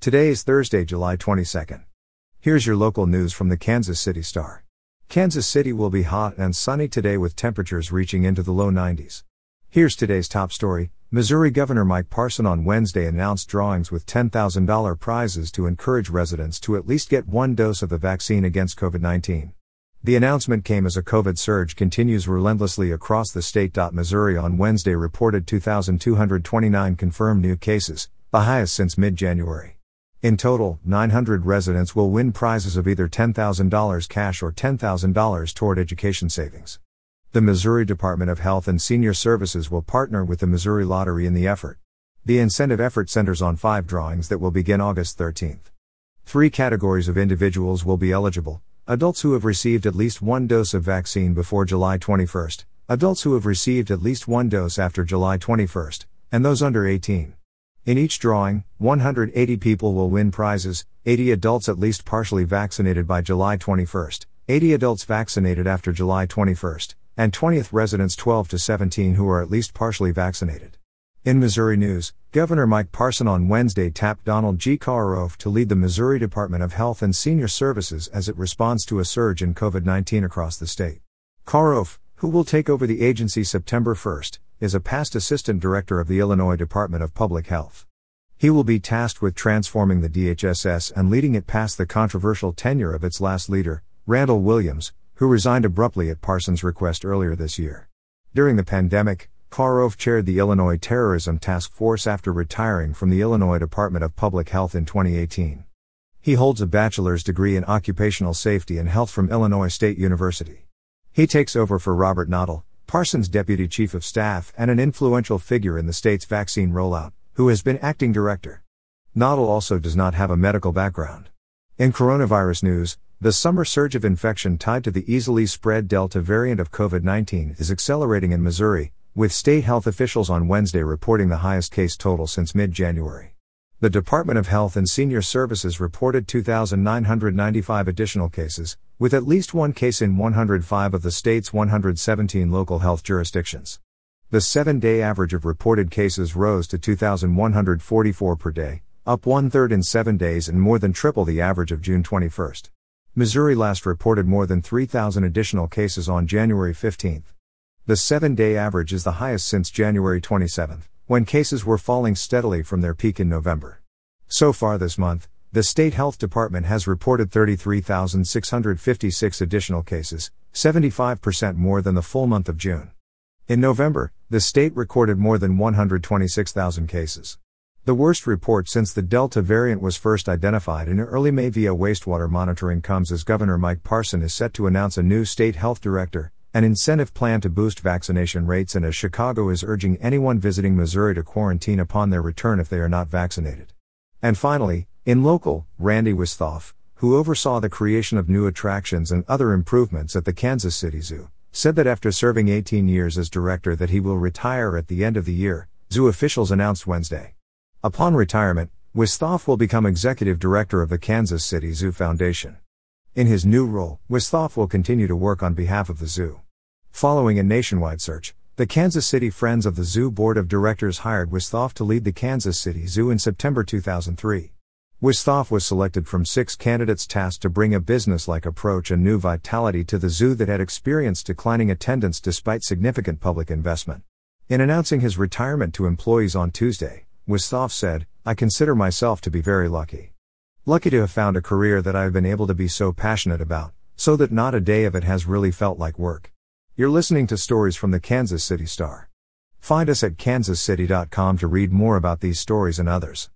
Today is Thursday, July 22nd. Here's your local news from the Kansas City Star. Kansas City will be hot and sunny today with temperatures reaching into the low 90s. Here's today's top story Missouri Governor Mike Parson on Wednesday announced drawings with $10,000 prizes to encourage residents to at least get one dose of the vaccine against COVID 19. The announcement came as a COVID surge continues relentlessly across the state. Missouri on Wednesday reported 2,229 confirmed new cases, the highest since mid January. In total, 900 residents will win prizes of either $10,000 cash or $10,000 toward education savings. The Missouri Department of Health and Senior Services will partner with the Missouri Lottery in the effort. The incentive effort centers on five drawings that will begin August 13th. Three categories of individuals will be eligible adults who have received at least one dose of vaccine before July 21st, adults who have received at least one dose after July 21st, and those under 18. In each drawing, 180 people will win prizes 80 adults at least partially vaccinated by July 21st, 80 adults vaccinated after July 21st, and 20th residents 12 to 17 who are at least partially vaccinated. In Missouri news, Governor Mike Parson on Wednesday tapped Donald G. Kauerauf to lead the Missouri Department of Health and Senior Services as it responds to a surge in COVID 19 across the state. Kauerauf, who will take over the agency September 1st, is a past assistant director of the Illinois Department of Public Health. He will be tasked with transforming the DHSS and leading it past the controversial tenure of its last leader, Randall Williams, who resigned abruptly at Parsons' request earlier this year. During the pandemic, Kauerauf chaired the Illinois Terrorism Task Force after retiring from the Illinois Department of Public Health in 2018. He holds a bachelor's degree in occupational safety and health from Illinois State University. He takes over for Robert Knodell, Parsons' deputy chief of staff and an influential figure in the state's vaccine rollout, who has been acting director. Knodell also does not have a medical background. In coronavirus news, the summer surge of infection tied to the easily spread Delta variant of COVID 19 is accelerating in Missouri, with state health officials on Wednesday reporting the highest case total since mid January. The Department of Health and Senior Services reported 2,995 additional cases, with at least one case in 105 of the state's 117 local health jurisdictions. The seven day average of reported cases rose to 2,144 per day, up one third in seven days and more than triple the average of June 21. Missouri last reported more than 3,000 additional cases on January 15. The seven day average is the highest since January 27 when cases were falling steadily from their peak in November. So far this month, the State Health Department has reported 33,656 additional cases, 75% more than the full month of June. In November, the state recorded more than 126,000 cases. The worst report since the Delta variant was first identified in early May via wastewater monitoring comes as Governor Mike Parson is set to announce a new state health director, an incentive plan to boost vaccination rates, and as Chicago is urging anyone visiting Missouri to quarantine upon their return if they are not vaccinated. And finally, in local, Randy Wisthoff, who oversaw the creation of new attractions and other improvements at the Kansas City Zoo, said that after serving 18 years as director that he will retire at the end of the year, zoo officials announced Wednesday. Upon retirement, Wisthoff will become executive director of the Kansas City Zoo Foundation. In his new role, Wisthoff will continue to work on behalf of the zoo. Following a nationwide search, the Kansas City Friends of the Zoo Board of Directors hired Wisthoff to lead the Kansas City Zoo in September 2003. Wisthoff was selected from six candidates tasked to bring a business-like approach and new vitality to the zoo that had experienced declining attendance despite significant public investment. In announcing his retirement to employees on Tuesday, Wisthoff said, I consider myself to be very lucky. Lucky to have found a career that I have been able to be so passionate about, so that not a day of it has really felt like work. You're listening to stories from the Kansas City Star. Find us at kansascity.com to read more about these stories and others.